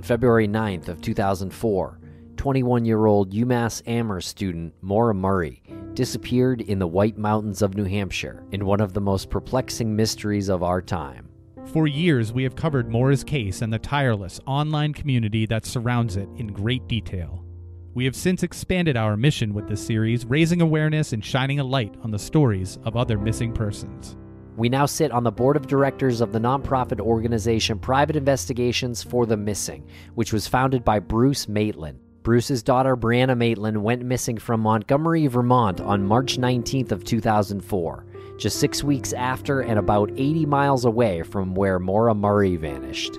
On February 9th of 2004, 21-year-old UMass Amherst student Maura Murray disappeared in the White Mountains of New Hampshire in one of the most perplexing mysteries of our time. For years, we have covered Maura's case and the tireless online community that surrounds it in great detail. We have since expanded our mission with this series, raising awareness and shining a light on the stories of other missing persons. We now sit on the board of directors of the nonprofit organization Private Investigations for the Missing, which was founded by Bruce Maitland. Bruce's daughter Brianna Maitland went missing from Montgomery, Vermont on March 19th of 2004, just 6 weeks after and about 80 miles away from where Maura Murray vanished.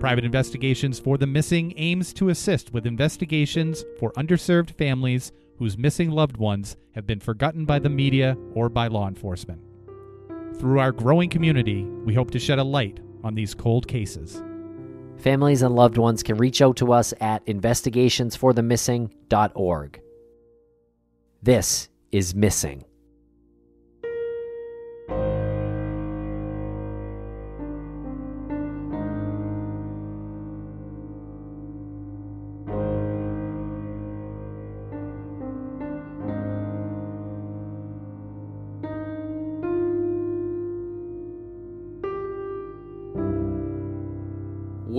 Private Investigations for the Missing aims to assist with investigations for underserved families whose missing loved ones have been forgotten by the media or by law enforcement. Through our growing community, we hope to shed a light on these cold cases. Families and loved ones can reach out to us at investigationsforthemissing.org. This is Missing.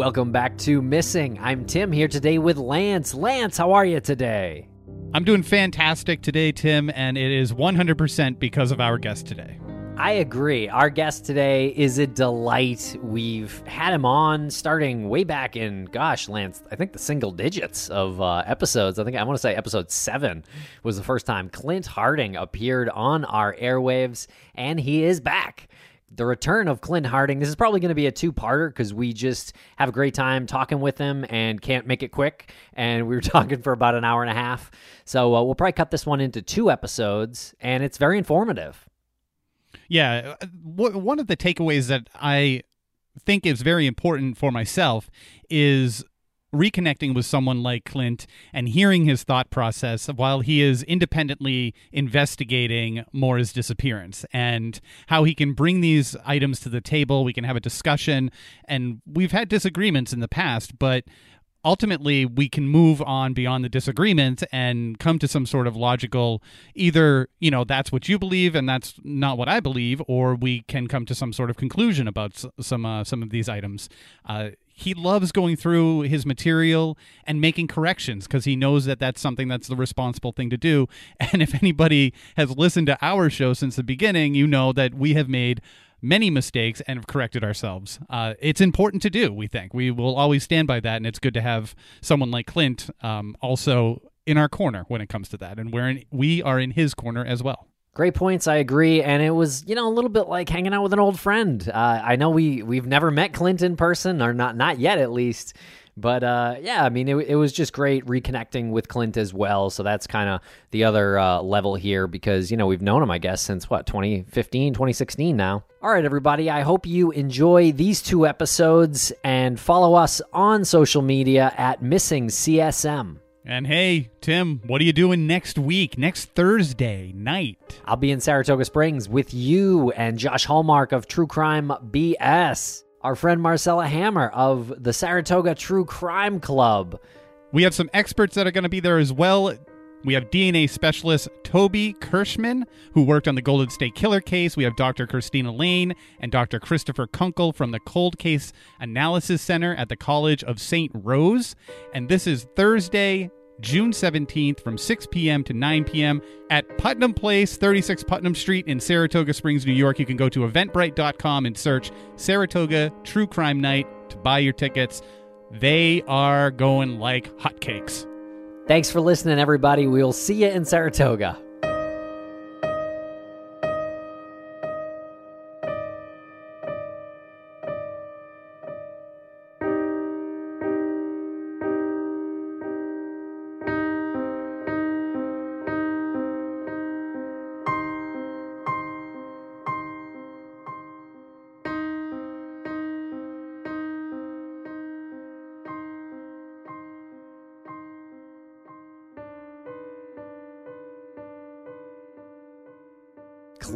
Welcome back to Missing. I'm Tim here today with Lance. Lance, how are you today? I'm doing fantastic today, Tim, and it is 100% because of our guest today. I agree. Our guest today is a delight. We've had him on starting way back in, gosh, Lance, I think the single digits of uh, episodes. I think I want to say episode seven was the first time Clint Harding appeared on our airwaves, and he is back the return of Clint Harding. This is probably going to be a two parter because we just have a great time talking with him and can't make it quick. And we were talking for about an hour and a half. So uh, we'll probably cut this one into two episodes, and it's very informative. Yeah. uh, w- one of the takeaways that I think is very important for myself is reconnecting with someone like Clint and hearing his thought process while he is independently investigating Maura's disappearance and how he can bring these items to the table. We can have a discussion, and we've had disagreements in the past, but ultimately we can move on beyond the disagreement and come to some sort of logical either you know that's what you believe and that's not what i believe or we can come to some sort of conclusion about some uh, some of these items uh, he loves going through his material and making corrections because he knows that that's something that's the responsible thing to do and if anybody has listened to our show since the beginning you know that we have made many mistakes and have corrected ourselves. Uh, it's important to do, we think. We will always stand by that, and it's good to have someone like Clint um, also in our corner when it comes to that. And we're in, we are in his corner as well. Great points. I agree, and it was you know a little bit like hanging out with an old friend. Uh, I know we we've never met Clint in person, or not not yet at least. But uh, yeah, I mean, it, it was just great reconnecting with Clint as well. So that's kind of the other uh, level here because, you know, we've known him, I guess, since what, 2015, 2016 now. All right, everybody, I hope you enjoy these two episodes and follow us on social media at Missing CSM. And hey, Tim, what are you doing next week, next Thursday night? I'll be in Saratoga Springs with you and Josh Hallmark of True Crime BS, our friend Marcella Hammer of the Saratoga True Crime Club. We have some experts that are going to be there as well. We have DNA specialist Toby Kirschman, who worked on the Golden State Killer case. We have Dr. Christina Lane and Dr. Christopher Kunkel from the Cold Case Analysis Center at the College of St. Rose. And this is Thursday, June 17th from 6 p.m. to 9 p.m. at Putnam Place, 36 Putnam Street in Saratoga Springs, New York. You can go to eventbrite.com and search Saratoga True Crime Night to buy your tickets. They are going like hotcakes. Thanks for listening, everybody. We'll see you in Saratoga.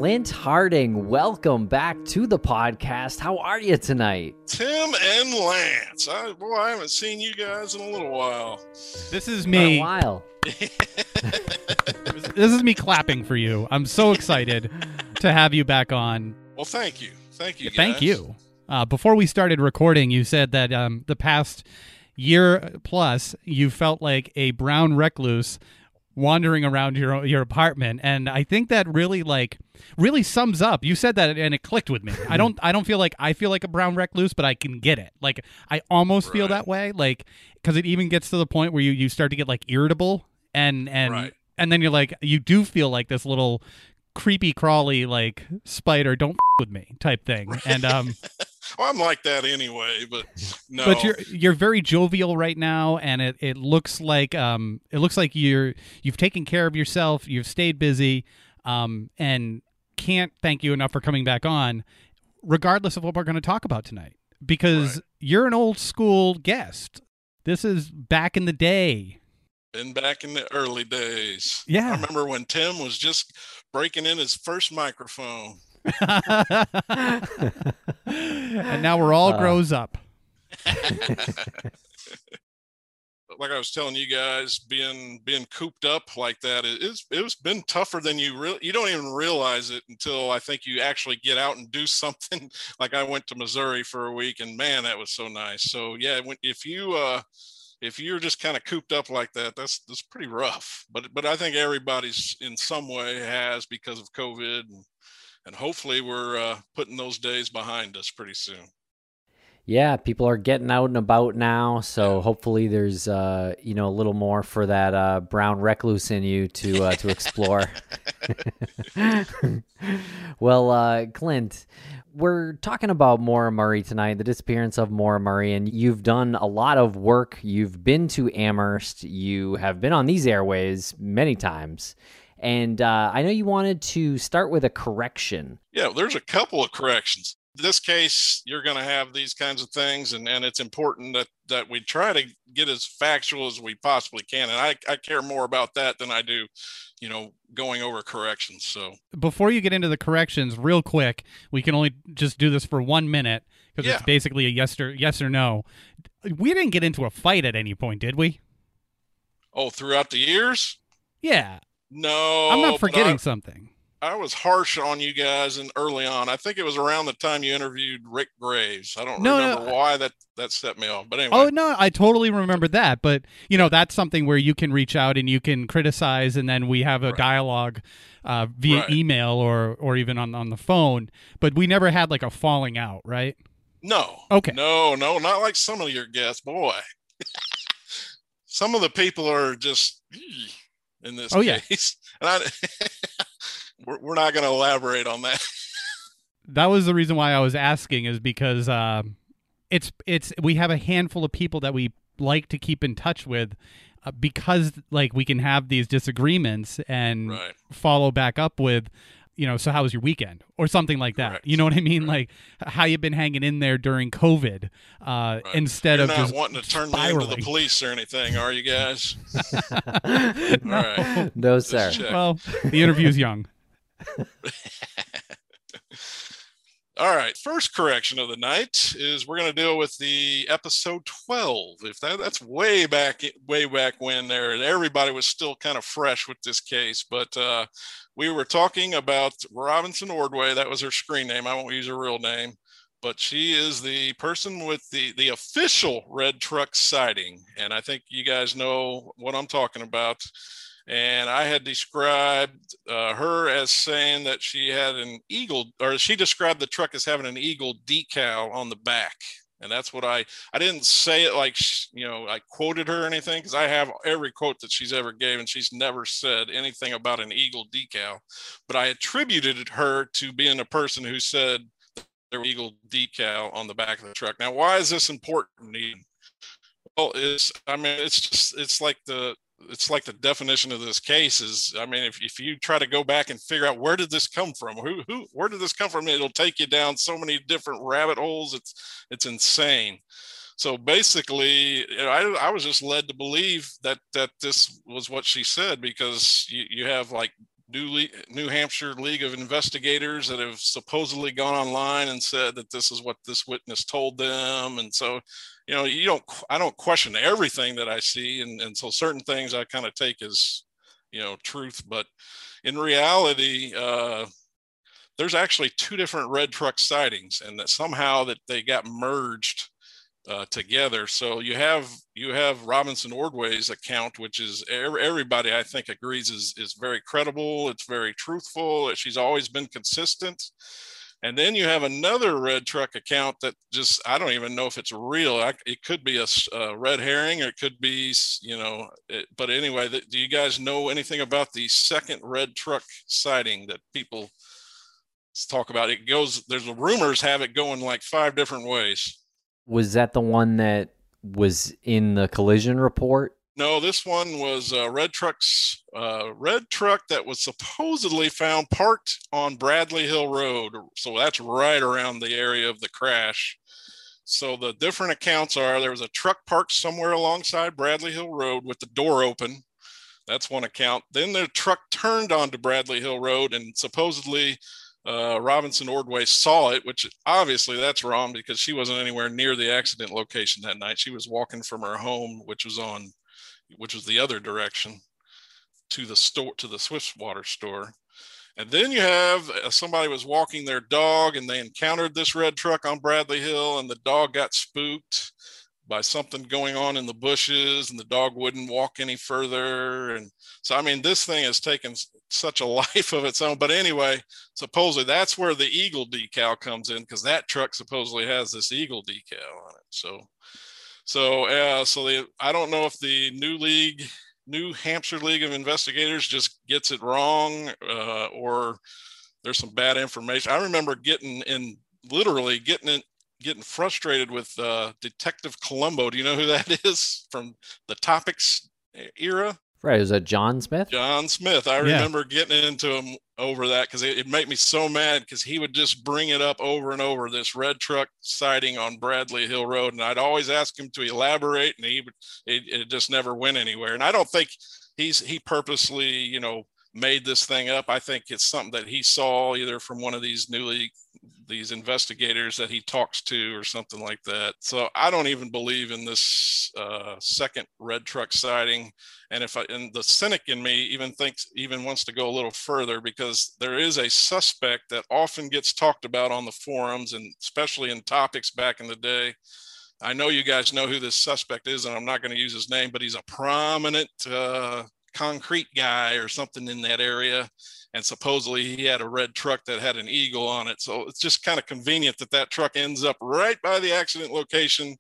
Clint Harding, welcome back to the podcast. How are you tonight? Tim and Lance. I, boy, I haven't seen you guys in a little while. This is Been a me. while. This is me clapping for you. I'm so excited to have you back on. Well, thank you. Thank you. Thank you. Uh, before we started recording, you said that um, the past year plus you felt like a brown recluse wandering around your your apartment, and I think that really like really sums up. You said that, and it clicked with me. I mm-hmm. don't I don't feel like I feel like a brown recluse, but I can get it. Like I almost feel that way, like because it even gets to the point where you you start to get like irritable, and and Right. and then you're like you do feel like this little creepy crawly like spider don't f- with me type thing and um Well, I'm like that anyway, but no. but you're you're very jovial right now and it, it looks like um it looks like you're you've taken care of yourself you've stayed busy um and can't thank you enough for coming back on regardless of what we're going to talk about tonight because Right. you're an old school guest this is back in the day been back in the early days. Yeah. I remember when Tim was just breaking in his first microphone. and now we're all Uh. grows up Like I was telling you guys, being being cooped up like that, it, it's it's been tougher than you really. You don't even realize it until I think you actually get out and do something. Like I went to Missouri for a week, and man, that was so nice. So yeah, when, if you uh, if you're just kind of cooped up like that, that's that's pretty rough. But but I think everybody's in some way has because of COVID, and, and hopefully we're uh, putting those days behind us pretty soon. Yeah, people are getting out and about now, so hopefully there's uh, you know a little more for that uh, brown recluse in you to uh, to explore. well, uh, Clint, we're talking about Maura Murray tonight, the disappearance of Maura Murray, and you've done a lot of work. You've been to Amherst. You have been on these airways many times. And uh, I know you wanted to start with a correction. Yeah, there's a couple of corrections. This case, you're going to have these kinds of things, and, and it's important that, that we try to get as factual as we possibly can. And I, I care more about that than I do, you know, going over corrections. So, before you get into the corrections, real quick, we can only just do this for one minute because Yeah. it's basically a yes or yes or no. We didn't get into a fight at any point, did we? oh, throughout the years? Yeah, No. I'm not forgetting I, something. I was harsh on you guys and early on. I think it was around the time you interviewed Rick Graves. I don't No, no, remember why that, that set me off. But anyway. Oh no, I totally remember that. But you know, that's something where you can reach out and you can criticize, and then we have a Right. dialogue uh, via Right. email or or even on on the phone. But we never had like a falling out, right? No. Okay. No, no, not like some of your guests, boy. some of the people are just in this Oh, yeah. and I, we're, we're not going to elaborate on that. that was the reason why I was asking is because um, it's it's we have a handful of people that we like to keep in touch with uh, because like we can have these disagreements and Right. follow back up with you know so how was your weekend or something like that Correct. you know what i mean Right. like how you been hanging in there during covid uh Right. instead You're of not just wanting to turn me into the police or anything, are you guys? no. All right. No, sir. well the interview's young All right, first correction of the night is we're going to deal with the episode 12. If that that's way back way back when there everybody was still kind of fresh with this case, but uh, we were talking about Robinson Ordway, that was her screen name. I won't use her real name, but she is the person with the the official red truck sighting and I think you guys know what I'm talking about and I had described uh, her as saying that she had an eagle, or she described the truck as having an eagle decal on the back. And that's what I I didn't say it like you know I quoted her anything because I have every quote that she's ever gave and she's never said anything about an eagle decal, but I attributed her to being a person who said there eagle decal on the back of the truck. Now, why is this important? Well, it's I mean it's just it's like the it's like the definition of this case is i mean if, if you try to go back and figure out where did this come from who who where did this come from it'll take you down so many different rabbit holes it's it's insane so basically I, I was just led to believe that that this was what she said because you, you have like New, New Hampshire League of Investigators that have supposedly gone online and said that this is what this witness told them. And so, you know, you don't, I don't question everything that I see. And, and so certain things I kind of take as, you know, truth. But in reality, uh, there's actually two different red truck sightings and that somehow that they got merged uh, together. So you have you have Robinson Ordway's account, which is everybody I think agrees is is very credible. It's very truthful. She's always been consistent. And then you have another red truck account that just I don't even know if it's real. I, it could be a, a, red herring, or it could be you know. It, but anyway, do you guys know anything about the second red truck sighting that people talk about? It goes. There's rumors have it going like five different ways. Was that the one that was in the collision report? No, this one was a red truck's uh, red truck that was supposedly found parked on Bradley Hill Road. So that's right around the area of the crash. So the different accounts are there was a truck parked somewhere alongside Bradley Hill Road with the door open. That's one account. Then the truck turned onto Bradley Hill Road and supposedly uh, Robinson Ordway saw it, which obviously that's wrong because she wasn't anywhere near the accident location that night. She was walking from her home, which was on, which was the other direction, to the store to the Swiftwater store. And then you have uh, somebody was walking their dog and they encountered this red truck on Bradley Hill, and the dog got spooked by something going on in the bushes and the dog wouldn't walk any further. And so i mean this thing has taken such a life of its own. But anyway supposedly that's where the eagle decal comes in because that truck supposedly has this eagle decal on it. So so uh, so the i don't know if the new league new hampshire league of investigators just gets it wrong uh, or there's some bad information i remember getting in literally getting in, getting frustrated with uh, Detective Columbo. Do you know who that is from the Topix era? Right, is that John Smith? John Smith. I yeah. remember getting into him over that because it, it made me so mad because he would just bring it up over and over this red truck sighting on Bradley Hill Road, and I'd always ask him to elaborate, and he would it, it just never went anywhere. And I don't think he's he purposely, you know, made this thing up. I think it's something that he saw either from one of these newly these investigators that he talks to or something like that. So I don't even believe in this uh, second red truck sighting. And if I, and the cynic in me even thinks, even wants to go a little further because there is a suspect that often gets talked about on the forums and especially in Topix back in the day. I know you guys know who this suspect is, and I'm not going to use his name, but he's a prominent uh, concrete guy or something in that area and supposedly he had a red truck that had an eagle on it. So it's just kind of convenient that that truck ends up right by the accident location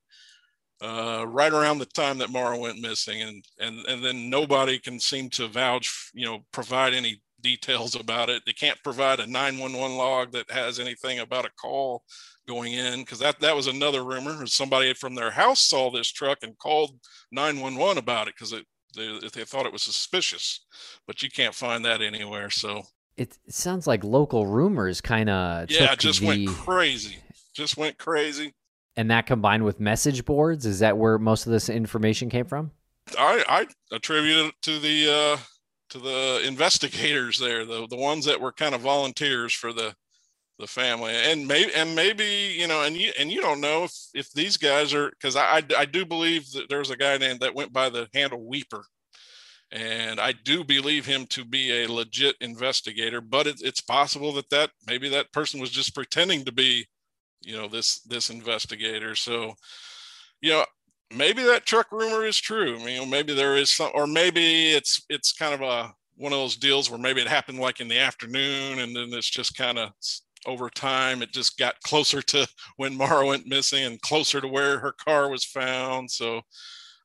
uh, right around the time that Maura went missing. And and and then nobody can seem to vouch you know provide any details about it. They can't provide a 911 log that has anything about a call going in because that that was another rumor. Somebody from their house saw this truck and called 911 about it because it they, they thought it was suspicious, but you can't find that anywhere. So it, sounds like local rumors kind of yeah, just the... went crazy, just went crazy. And that combined with message boards, is that where most of this information came from? I, I attribute it to the uh, to the investigators there, the the ones that were kind of volunteers for the the family and maybe and maybe you know and you and you don't know if if these guys are because I, I do believe that there was a guy named that went by the handle weeper. And i do believe him to be a legit investigator but it, it's possible that that maybe that person was just pretending to be you know this this investigator. So you know maybe that truck rumor is true. I mean, maybe there is some or maybe it's it's kind of a one of those deals where maybe it happened like in the afternoon and then it's just kind of over time it just got closer to when maura went missing and closer to where her car was found so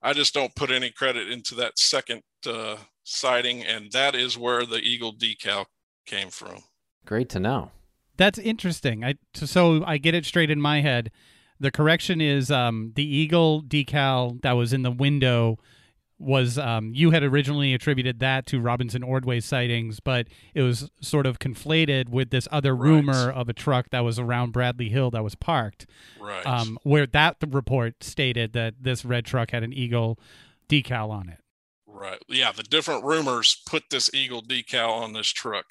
i just don't put any credit into that second uh, sighting and that is where the eagle decal came from Great to know. That's interesting. I so I get it straight in my head. The correction is um, the eagle decal that was in the window was um, you had originally attributed that to Robinson Ordway sightings, but it was sort of conflated with this other Right. rumor of a truck that was around Bradley Hill that was parked, right um, where that report stated that this red truck had an eagle decal on it. right yeah the different rumors put this eagle decal on this truck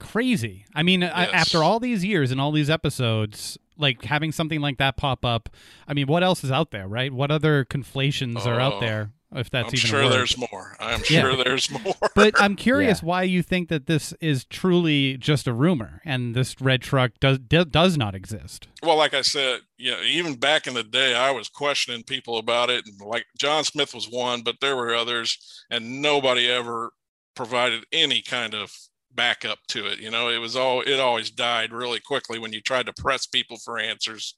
Crazy. I mean, I, after all these years and all these episodes, like having something like that pop up. I mean, what else is out there, right? What other conflations are out Oh, there? If that's i'm even a sure word? there's more i'm Yeah. sure there's more But I'm curious Yeah. why you think that this is truly just a rumor and this red truck does does, does not exist. well like i said you know even back in the day i was questioning people about it and like john smith was one but there were others and nobody ever provided any kind of backup to it you know it was all it always died really quickly when you tried to press people for answers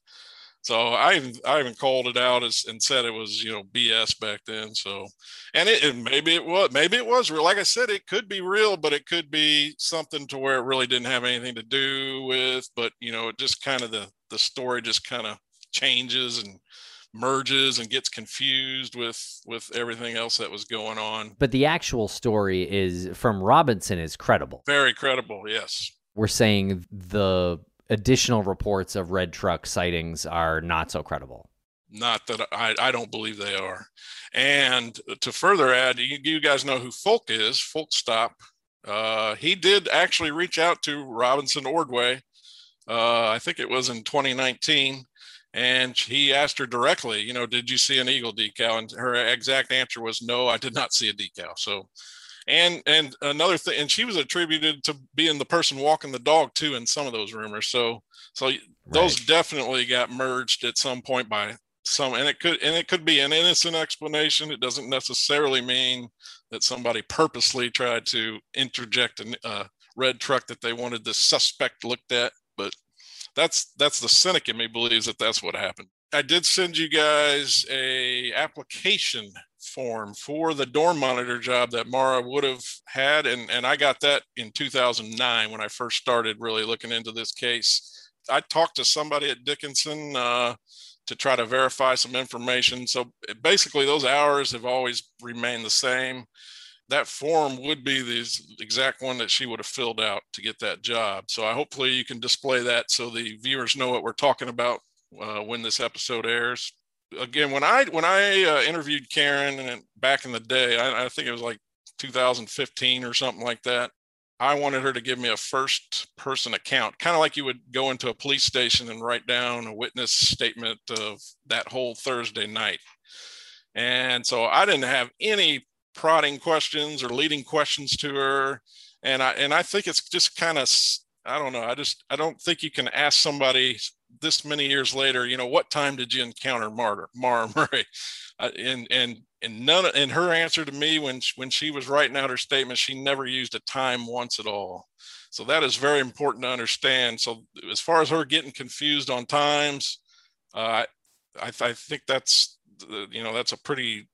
so i even i even called it out as, and said it was you know bs back then so. And it and maybe it was maybe it was real like i said it could be real but it could be something to where it really didn't have anything to do with but you know it just kind of the the story just kind of changes and merges and gets confused with with everything else that was going on. But the actual story is from Robinson is credible. very credible yes. We're saying the additional reports of red truck sightings are not so credible. not that I, I don't believe they are. And to further add, you, you guys know who Folk is, Folk Stop. Uh, he did actually reach out to Robinson Ordway. Uh, I think it was in 2019. And he asked her directly, you know, did you see an eagle decal? And her exact answer was, no, I did not see a decal. So, and and another thing, and she was attributed to being the person walking the dog too in some of those rumors. So, so those definitely got merged at some point by some and it could and it could be an innocent explanation. It doesn't necessarily mean that somebody purposely tried to interject a uh, red truck that they wanted the suspect looked at but that's that's the cynic in me believes that that's what happened. I did send you guys a application form for the dorm monitor job that maura would have had and and i got that in 2009 when i first started really looking into this case i talked to somebody at dickinson uh, to try to verify some information. So basically, those hours have always remained the same. That form would be the exact one that she would have filled out to get that job. So I hopefully you can display that so the viewers know what we're talking about uh, when this episode airs. Again, when I when I uh, interviewed Karen and back in the day, I, I think it was like 2015 or something like that. I wanted her to give me a first person account, kind of like you would go into a police station and write down a witness statement of that whole Thursday night. And so I didn't have any prodding questions or leading questions to her. And I and I think it's just kind of I don't know. I just I don't think you can ask somebody this many years later, you know, what time did you encounter Maura Maura Murray? Uh, and and and none and her answer to me when when she was writing out her statement, she never used a time once at all. So that is very important to understand. So as far as her getting confused on times, uh, I, I think that's you know that's a pretty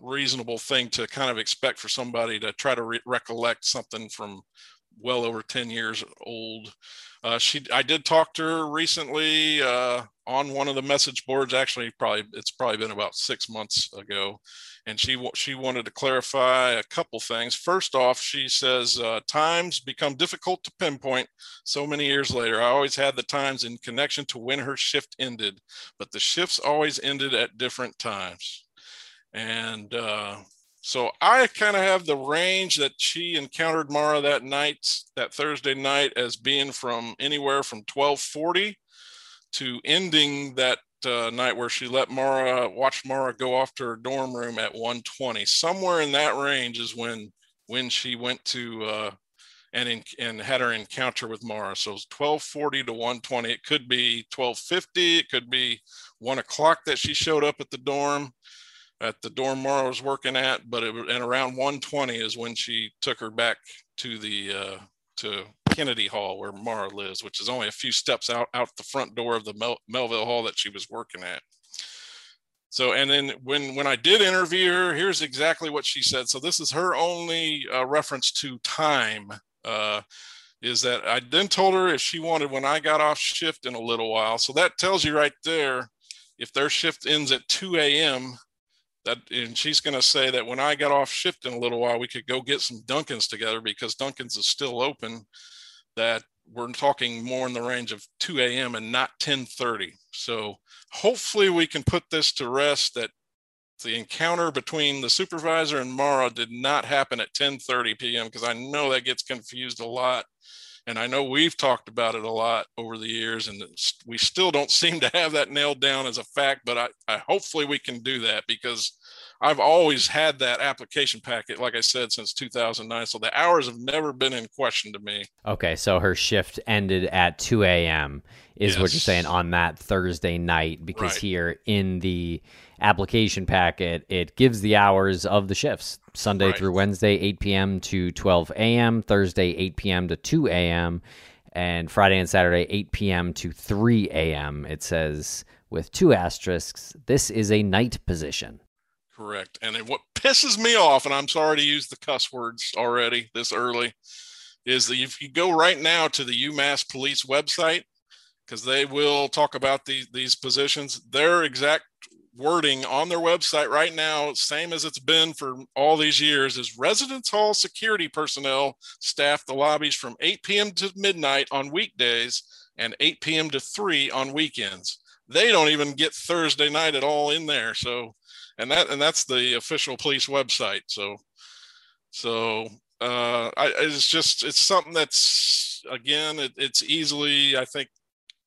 reasonable thing to kind of expect for somebody to try to re- recollect something from well over 10 years old. Uh, she, I did talk to her recently uh, on one of the message boards. Actually, probably it's probably been about six months ago, and she she wanted to clarify a couple things. First off, she says uh, times become difficult to pinpoint so many years later. I always had the times in connection to when her shift ended, but the shifts always ended at different times. And uh, So I kind of have the range that she encountered Maura that night, that Thursday night, as being from anywhere from 1240 to ending that uh, night where she let Maura watch Maura go off to her dorm room at 120. Somewhere in that range is when when she went to uh, and in, and had her encounter with Maura. So it's 1240 to 120. It could be 1250. It could be one o'clock that she showed up at the dorm at the dorm Maura was working at, but it, and around 120 is when she took her back to the uh, to Kennedy Hall where Maura lives, which is only a few steps out out the front door of the Mel- Melville Hall that she was working at. So, and then when when I did interview her, here's exactly what she said. So this is her only uh, reference to time. Uh, is that I then told her if she wanted when I got off shift in a little while. So that tells you right there, if their shift ends at 2 a.m., that and she's going to say that when I got off shift in a little while, we could go get some Dunkins together because Dunkins is still open. That we're talking more in the range of 2 a.m. and not 10:30. So hopefully we can put this to rest that the encounter between the supervisor and Maura did not happen at 10:30 p.m. because I know that gets confused a lot. And I know we've talked about it a lot over the years, and we still don't seem to have that nailed down as a fact. But I, I hopefully we can do that because I've always had that application packet, like I said, since 2009. So the hours have never been in question to me. Okay, so her shift ended at 2 a.m. is yes. what you're saying on that Thursday night because right. here in the application packet, it gives the hours of the shifts Sunday right. through Wednesday, 8 p.m. to 12 a.m., Thursday, 8 p.m. to 2 a.m., and Friday and Saturday, 8 p.m. to 3 a.m. It says with two asterisks, this is a night position. Correct. And what pisses me off, and I'm sorry to use the cuss words already this early, is that if you go right now to the UMass police website, because they will talk about these these positions, their exact wording on their website right now, same as it's been for all these years, is residence hall security personnel staff the lobbies from 8 p.m. to midnight on weekdays and 8 p.m. to 3 on weekends. They don't even get Thursday night at all in there. So and that and that's the official police website. So, so uh, I, it's just it's something that's again it, it's easily I think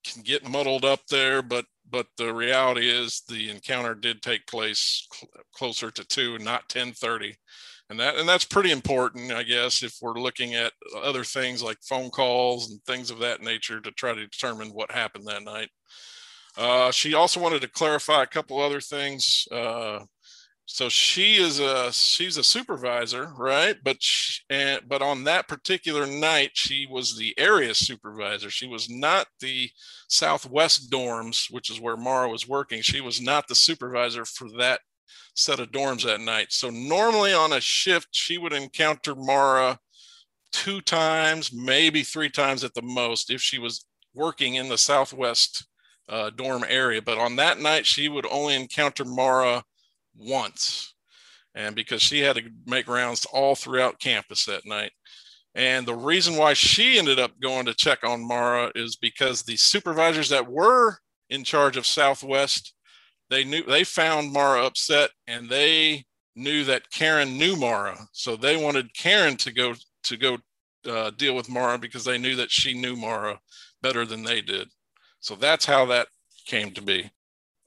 can get muddled up there, but but the reality is the encounter did take place cl- closer to two, not ten thirty, and that and that's pretty important, I guess, if we're looking at other things like phone calls and things of that nature to try to determine what happened that night. Uh, she also wanted to clarify a couple other things. Uh, so she is a she's a supervisor, right? But she, and, but on that particular night, she was the area supervisor. She was not the Southwest dorms, which is where Maura was working. She was not the supervisor for that set of dorms that night. So normally on a shift, she would encounter Maura two times, maybe three times at the most, if she was working in the Southwest uh, dorm area. But on that night, she would only encounter Maura once. And because she had to make rounds all throughout campus that night. And the reason why she ended up going to check on Maura is because the supervisors that were in charge of Southwest, they knew they found Maura upset and they knew that Karen knew Maura. So they wanted Karen to go to go uh, deal with Maura because they knew that she knew Maura better than they did. So that's how that came to be.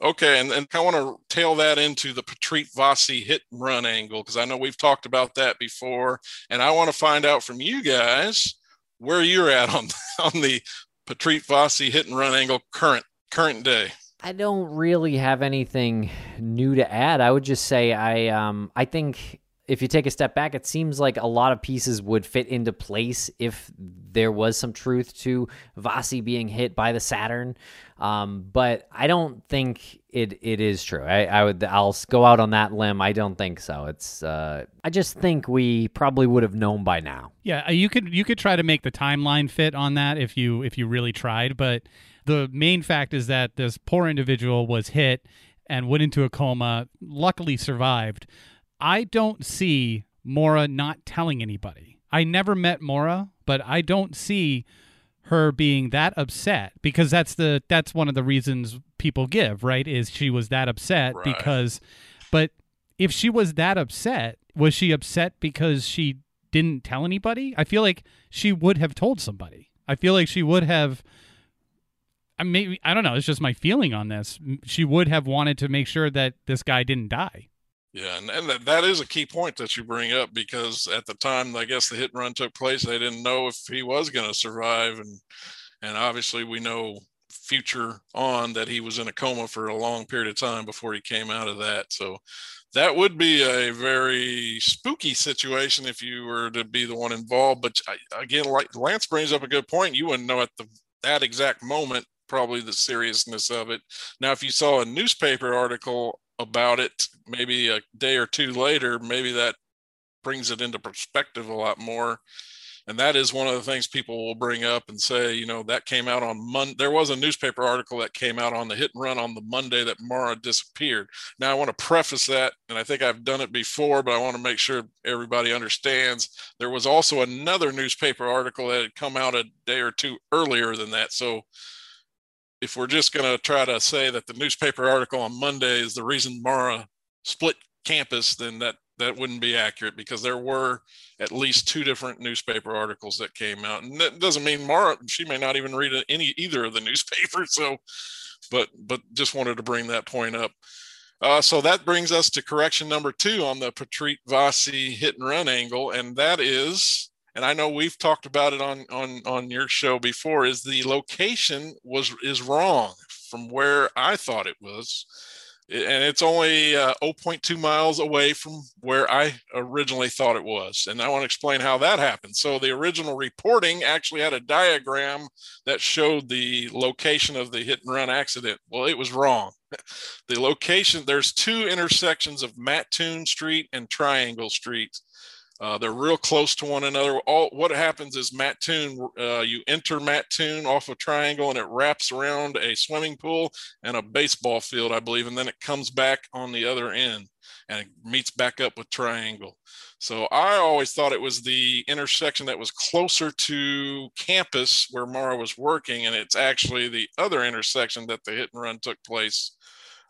Okay, and, and I want to tail that into the Patrick Vasi hit and run angle because I know we've talked about that before, and I want to find out from you guys where you're at on on the Patrick Vasi hit and run angle current current day. I don't really have anything new to add. I would just say I um I think if you take a step back, it seems like a lot of pieces would fit into place if there was some truth to Vasi being hit by the Saturn. Um, but I don't think it it is true. I, I, would I'll go out on that limb. I don't think so. It's uh, I just think we probably would have known by now. Yeah, uh, you could you could try to make the timeline fit on that if you if you really tried, but the main fact is that this poor individual was hit and went into a coma, luckily survived. I don't see Maura not telling anybody. I never met Maura, but I don't see her being that upset because that's the that's one of the reasons people give, right? Is she was that upset right. because but if she was that upset, was she upset because she didn't tell anybody? I feel like she would have told somebody. I feel like she would have. I maybe I don't know. It's just my feeling on this. She would have wanted to make sure that this guy didn't die. Yeah, and, and that, that is a key point that you bring up because at the time, I guess the hit run took place, they didn't know if he was going to survive, and and obviously we know future on that he was in a coma for a long period of time before he came out of that. So that would be a very spooky situation if you were to be the one involved. But again, like Lance brings up a good point, you wouldn't know at the that exact moment probably the seriousness of it. Now, if you saw a newspaper article about it, maybe a day or two later, maybe that brings it into perspective a lot more. And that is one of the things people will bring up and say you know that came out on monday there was a newspaper article that came out on the hit and run on the monday that maura disappeared. Now i want to preface that and i think i've done it before but i want to make sure everybody understands. There was also another newspaper article that had come out a day or two earlier than that. So if we're just going to try to say that the newspaper article on monday is the reason maura split campus then that that wouldn't be accurate because there were at least two different newspaper articles that came out. And that doesn't mean maura she may not even read any either of the newspapers so but but just wanted to bring that point up. Uh, so that brings us to correction number two on the Patrick Vasi hit and run angle, and that is, and I know we've talked about it on on on your show before, is the location was is wrong from where I thought it was and it's only uh, 0.2 miles away from where I originally thought it was. And I want to explain how that happened. So the original reporting actually had a diagram that showed the location of the hit and run accident. Well, it was wrong. the location, there's two intersections of Mattoon Street and Triangle Street. Uh, they're real close to one another. All what happens is Mattoon, uh, you enter Mattoon off a triangle and it wraps around a swimming pool and a baseball field, I believe, and then it comes back on the other end and it meets back up with Triangle. So I always thought it was the intersection that was closer to campus where Maura was working, and it's actually the other intersection that the hit and run took place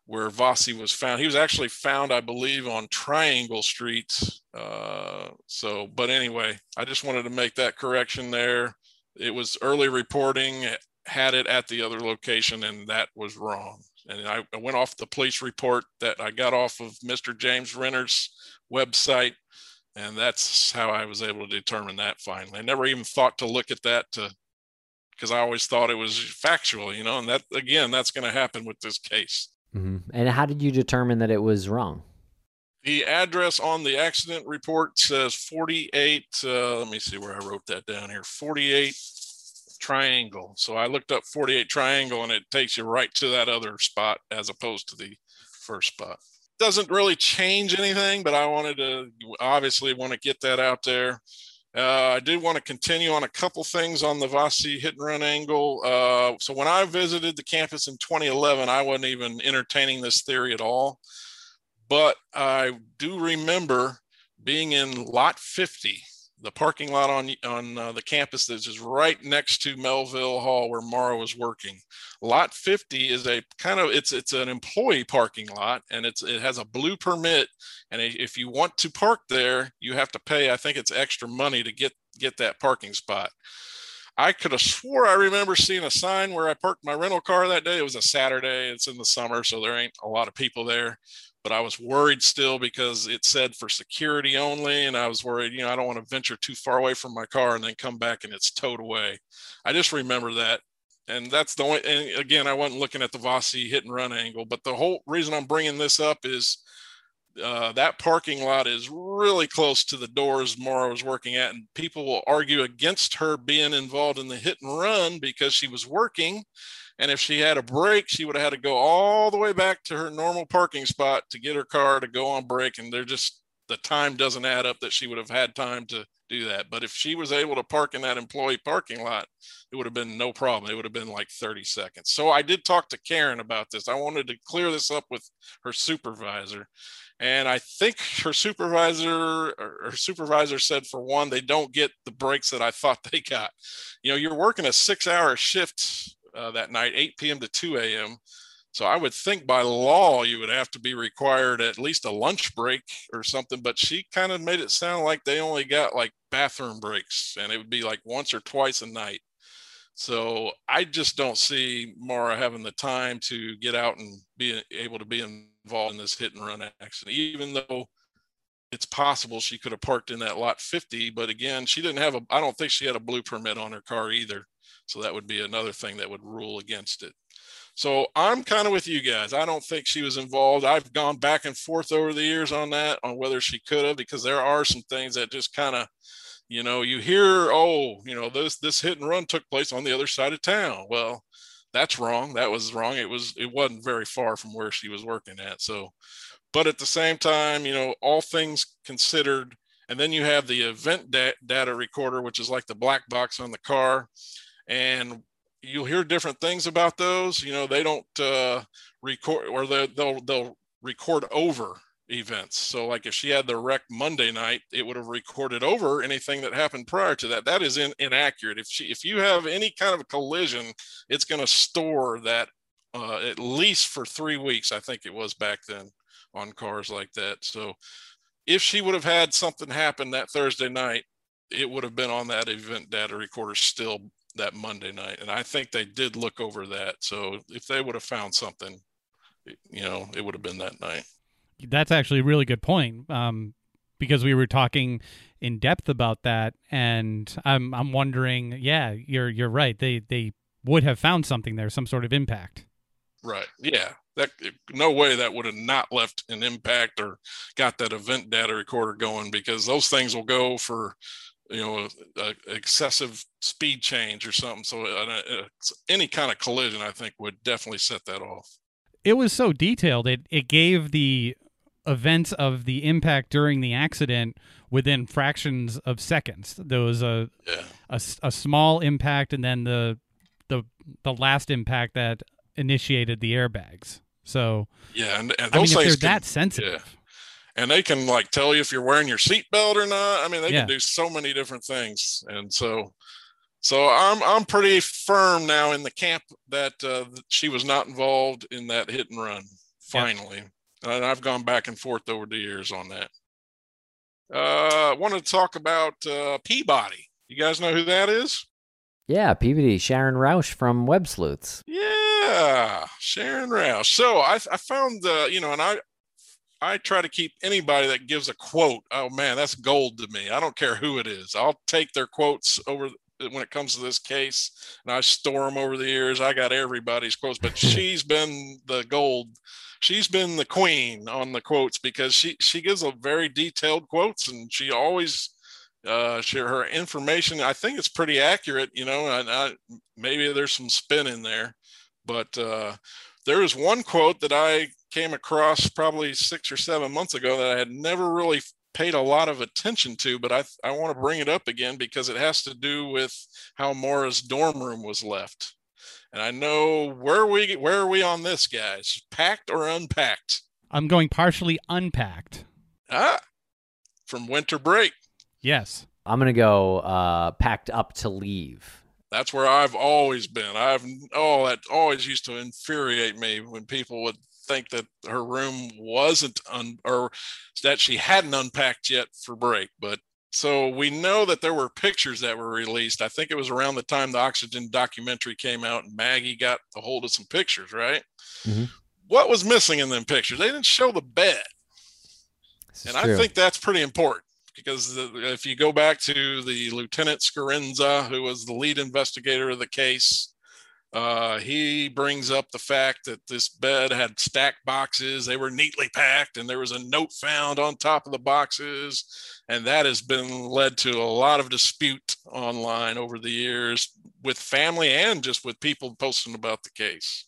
where Vasi was found. He was actually found, I believe, on Triangle Street. Uh, so, but anyway, I just wanted to make that correction there. It was early reporting, had it at the other location, and that was wrong. And I, I went off the police report that I got off of Mr. James Renner's website. And that's how I was able to determine that finally. I never even thought to look at that to because I always thought it was factual, you know, and that again, that's going to happen with this case. Mm-hmm. And how did you determine that it was wrong? The address on the accident report says 48. Uh, let me see where I wrote that down here 48 triangle. So I looked up 48 triangle and it takes you right to that other spot as opposed to the first spot. Doesn't really change anything, but I wanted to obviously want to get that out there. Uh, I did want to continue on a couple things on the Vasi hit and run angle. Uh, so when I visited the campus in 2011, I wasn't even entertaining this theory at all. But I do remember being in lot 50 the parking lot on on uh, the campus that's just right next to Melville Hall where Maura was working. Lot 50 is a kind of it's it's an employee parking lot and it's it has a blue permit and if you want to park there, you have to pay I think it's extra money to get get that parking spot. I could have swore I remember seeing a sign where I parked my rental car that day. It was a Saturday. It's in the summer, so there ain't a lot of people there but I was worried still because it said for security only. And I was worried, you know, I don't want to venture too far away from my car and then come back and it's towed away. I just remember that. And that's the only, and again, I wasn't looking at the Vasi hit and run angle, but the whole reason I'm bringing this up is uh, that parking lot is really close to the doors Maura was working at, and people will argue against her being involved in the hit and run because she was working and if she had a break, she would have had to go all the way back to her normal parking spot to get her car to go on break. And they're just, the time doesn't add up that she would have had time to do that. But if she was able to park in that employee parking lot, it would have been no problem. It would have been like 30 seconds. So I did talk to Karen about this. I wanted to clear this up with her supervisor. And I think her supervisor her supervisor said for one, they don't get the breaks that I thought they got. You know, you're working a six hour shift uh, that night, 8 p.m. to 2 a.m. So I would think by law you would have to be required at least a lunch break or something. But she kind of made it sound like they only got like bathroom breaks and it would be like once or twice a night. So I just don't see Maura having the time to get out and be able to be involved in this hit and run accident, even though it's possible she could have parked in that lot 50. But again, she didn't have a, I don't think she had a blue permit on her car either. So that would be another thing that would rule against it. So I'm kind of with you guys. I don't think she was involved. I've gone back and forth over the years on that, on whether she could have, because there are some things that just kind of you know you hear oh you know this this hit and run took place on the other side of town well that's wrong that was wrong it was it wasn't very far from where she was working at so but at the same time you know all things considered and then you have the event da- data recorder which is like the black box on the car and you'll hear different things about those you know they don't uh, record or they'll they'll record over events. So, like if she had the wreck Monday night, it would have recorded over anything that happened prior to that. That is in, inaccurate. If she, if you have any kind of collision, it's going to store that uh, at least for three weeks. I think it was back then on cars like that. So, if she would have had something happen that Thursday night, it would have been on that event data recorder still that Monday night. And I think they did look over that. So, if they would have found something, you know, it would have been that night that's actually a really good point um, because we were talking in depth about that, and I'm I'm wondering, yeah, you're you're right. They they would have found something there, some sort of impact. Right. Yeah. That no way that would have not left an impact or got that event data recorder going because those things will go for you know a, a excessive speed change or something. So uh, uh any kind of collision, I think, would definitely set that off. It was so detailed. It it gave the events of the impact during the accident within fractions of seconds. There was a, yeah. a, a small impact and then the the the last impact that initiated the airbags. So yeah, and, and I mean, if they're can, that sensitive. Yeah. And they can like tell you if you're wearing your seatbelt or not. I mean, they yeah. can do so many different things. And so, so I'm I'm pretty firm now in the camp that uh, she was not involved in that hit and run. Finally, yep. And I've gone back and forth over the years on that. Uh, I wanted to talk about uh, Peabody. You guys know who that is? Yeah, Peabody, Sharon Rausch from Web Sleuths. Yeah, Sharon Rausch. So I, I found, uh, you know, and I, I try to keep anybody that gives a quote. Oh man, that's gold to me. I don't care who it is. I'll take their quotes over when it comes to this case, and I store them over the years. I got everybody's quotes, but she's been the gold she's been the queen on the quotes because she she gives a very detailed quotes and she always uh share her information i think it's pretty accurate you know and I, maybe there's some spin in there but uh there is one quote that i came across probably six or seven months ago that i had never really paid a lot of attention to but i i want to bring it up again because it has to do with how Maura's dorm room was left and I know where we where are we on this, guys? Packed or unpacked? I'm going partially unpacked. Ah, from winter break. Yes. I'm gonna go uh, packed up to leave. That's where I've always been. I've oh that always used to infuriate me when people would think that her room wasn't un, or that she hadn't unpacked yet for break. But so we know that there were pictures that were released. I think it was around the time the Oxygen documentary came out and Maggie got a hold of some pictures, right? Mm-hmm. What was missing in them pictures? They didn't show the bed. And true. I think that's pretty important because the, if you go back to the Lieutenant Scarinza, who was the lead investigator of the case, uh, he brings up the fact that this bed had stacked boxes. They were neatly packed, and there was a note found on top of the boxes. And that has been led to a lot of dispute online over the years with family and just with people posting about the case.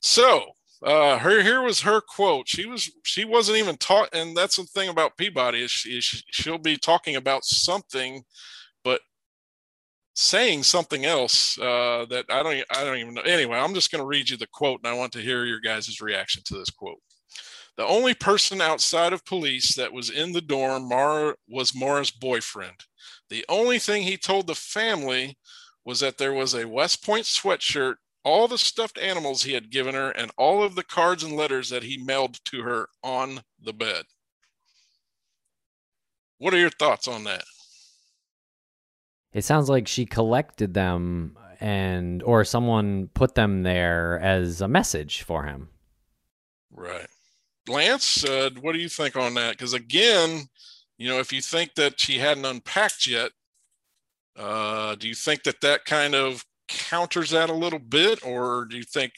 So uh, her here was her quote. She was she wasn't even taught and that's the thing about peabody is, she, is she'll be talking about something saying something else uh, that i don't i don't even know anyway i'm just going to read you the quote and i want to hear your guys' reaction to this quote the only person outside of police that was in the dorm was Maura's boyfriend. The only thing he told the family was that there was a West Point sweatshirt all the stuffed animals he had given her and all of the cards and letters that he mailed to her on the bed. What are your thoughts on that? It sounds like she collected them and or someone put them there as a message for him. Right. Lance, uh, what do you think on that? Because again, you know, if you think that she hadn't unpacked yet, uh, do you think that that kind of counters that a little bit, or do you think?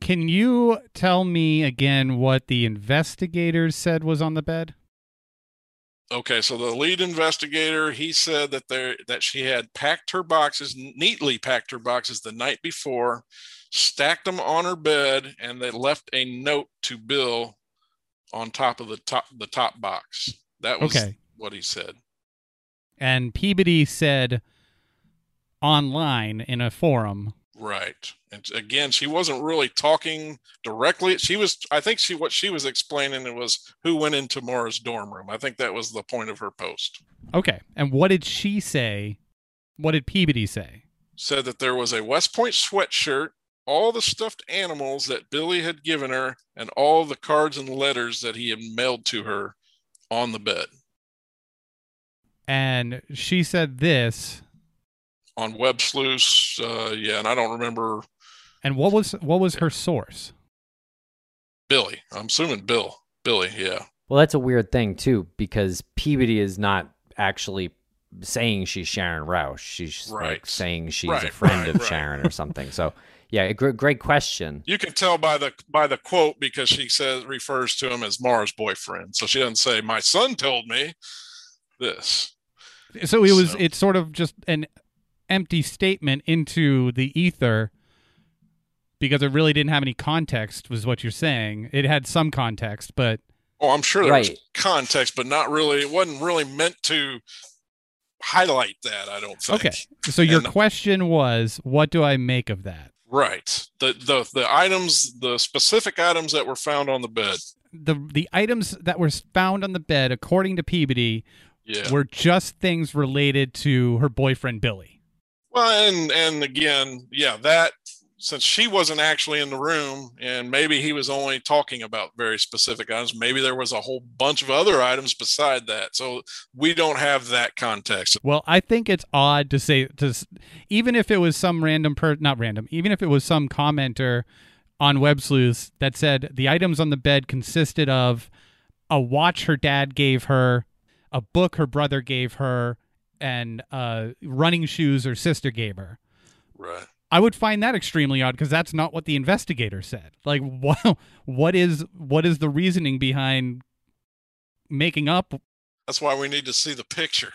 Can you tell me again what the investigators said was on the bed? Okay, so the lead investigator he said that there that she had packed her boxes neatly packed her boxes the night before, stacked them on her bed, and they left a note to Bill on top of the top the top box. That was Okay. what he said. And Peabody said online in a forum. Right. And again, she wasn't really talking directly. She was, I think she, what she was explaining it was who went into Maura's dorm room. I think that was the point of her post. Okay. And what did she say? What did Peabody say? Said that there was a West Point sweatshirt, all the stuffed animals that Billy had given her, and all the cards and letters that he had mailed to her on the bed And she said this. On Web Sleuths. Uh, yeah. And I don't remember And what was what was her source? Billy. I'm assuming Bill. Billy. Yeah. Well, that's a weird thing too because Peabody is not actually saying she's Sharon Rausch. She's like saying she's a friend right, of right. Sharon or something. So, yeah, gr- great question. You can tell by the by the quote because she says refers to him as Maura's boyfriend. So she doesn't say my son told me this. So it was So- it's sort of just an empty statement into the ether because it really didn't have any context was what you're saying. It had some context, but Oh, I'm sure there was context, but not really. It wasn't really meant to highlight that. I don't think. okay. So your And- question was what do I make of that? Right. The the the items, the specific items that were found on the bed. The the items that were found on the bed according to Peabody Yeah. were just things related to her boyfriend Billy. Well, and and again, yeah, that since she wasn't actually in the room, and maybe he was only talking about very specific items, maybe there was a whole bunch of other items beside that. So we don't have that context. Well, I think it's odd to say to even if it was some random per not random, even if it was some commenter on Web Sleuths that said the items on the bed consisted of a watch her dad gave her, a book her brother gave her, and uh, running shoes or sister gamer. Right. I would find that extremely odd because that's not what the investigator said. Like, what what is what is the reasoning behind making up That's why we need to see the picture.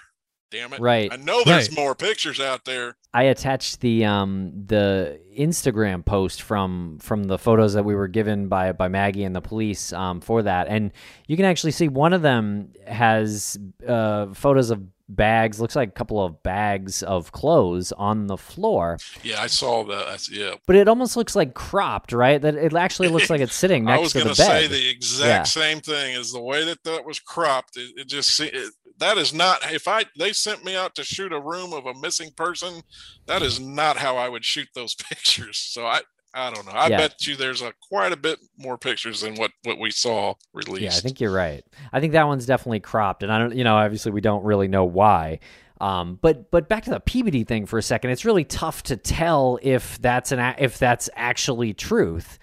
Damn it. Right. I know there's Right. more pictures out there. I attached the um the Instagram post from from the photos that we were given by by Maggie and the police um for that, and you can actually see one of them has uh photos of bags, looks like a couple of bags of clothes on the floor, Yeah, I saw that. That's, yeah. but it almost looks like cropped, right? That it actually looks like it's sitting I next was to the going to say the exact Yeah. same thing. Is the way that that was cropped. It, it just it, that is not. If I they sent me out to shoot a room of a missing person, that is not how I would shoot those pictures. So I I don't know. I Yeah. bet you there's a quite a bit more pictures than what what we saw released. Yeah, I think you're right. I think that one's definitely cropped, and I don't, you know, obviously we don't really know why. Um, but but back to the Peabody thing for a second, it's really tough to tell if that's an if that's actually truth.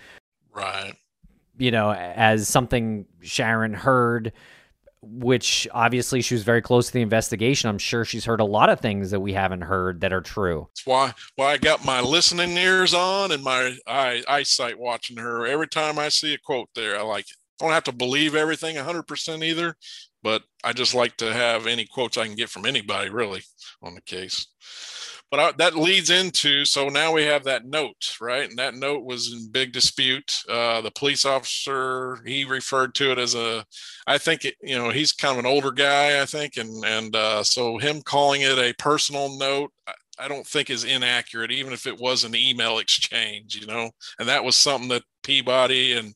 right. You know, as something Sharon heard, which obviously she was very close to the investigation. I'm sure she's heard a lot of things that we haven't heard that are true. That's why why I got my listening ears on and my eye eyesight watching her. Every time I see a quote there, I like. I don't have to believe everything 100% either, but I just like to have any quotes I can get from anybody really on the case. But that leads into so now we have that note, right? And that note was in big dispute. Uh, the police officer he referred to it as a, I think it, you know he's kind of an older guy, I think, and and uh, so him calling it a personal note, I, I don't think is inaccurate, even if it was an email exchange, you know. And that was something that Peabody and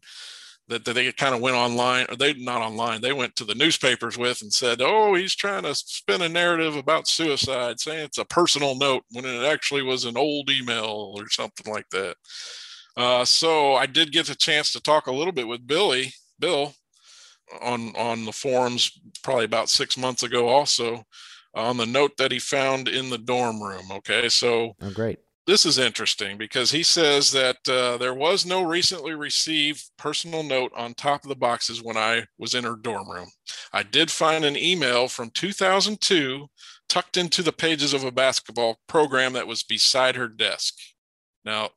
that, that they kind of went online, or they not online, they went to the newspapers with and said, "Oh, he's trying to spin a narrative about suicide, saying it's a personal note when it actually was an old email or something like that." Uh, so I did get the chance to talk a little bit with Billy, Bill, on on the forums probably about six months ago, also on the note that he found in the dorm room. Okay, so oh, great this is interesting because he says that uh, there was no recently received personal note on top of the boxes when I was in her dorm room. I did find an email from 2002 tucked into the pages of a basketball program that was beside her desk. Now,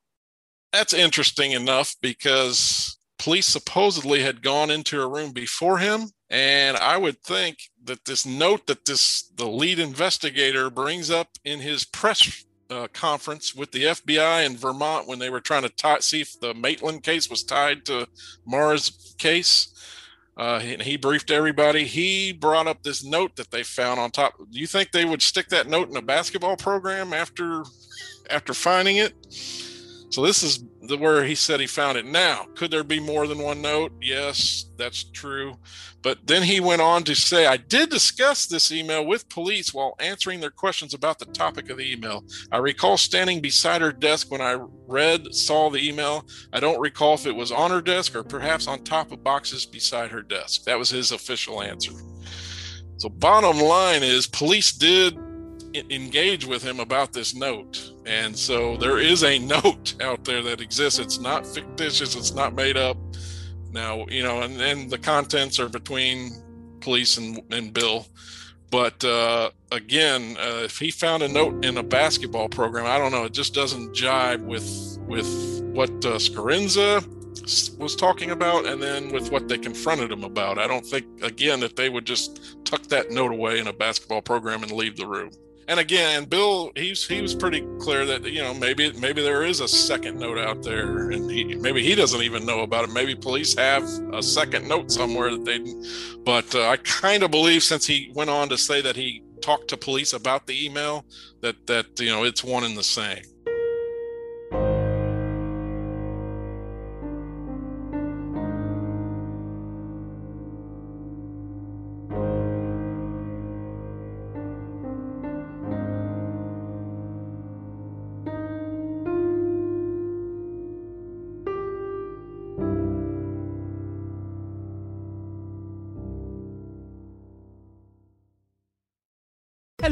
that's interesting enough because police supposedly had gone into her room before him and i would think that this note that this the lead investigator brings up in his press uh, conference with the FBI in Vermont when they were trying to tie, see if the Maitland case was tied to Maura's case. Uh, he, he, briefed everybody. He brought up this note that they found on top. Do you think they would stick that note in a basketball program after after finding it? So this is the where he said he found it. Now, could there be more than one note? Yes, that's true. But then he went on to say, I did discuss this email with police while answering their questions about the topic of the email. I recall standing beside her desk when I read, saw the email. I don't recall if it was on her desk or perhaps on top of boxes beside her desk. That was his official answer. So, bottom line is, police did engage with him about this note. And so there is a note out there that exists. It's not fictitious, it's not made up. Now, you know, and then the contents are between police and, and Bill. But uh, again, uh, if he found a note in a basketball program, I don't know. It just doesn't jibe with with what uh, was talking about, and then with what they confronted him about. I don't think again that they would just tuck that note away in a basketball program and leave the room and again, Bill, he's he was pretty clear that you know maybe maybe there is a second note out there, and he maybe he doesn't even know about it. Maybe police have a second note somewhere that they. But uh, I kind of believe since he went on to say that he talked to police about the email, that that you know it's one and the same.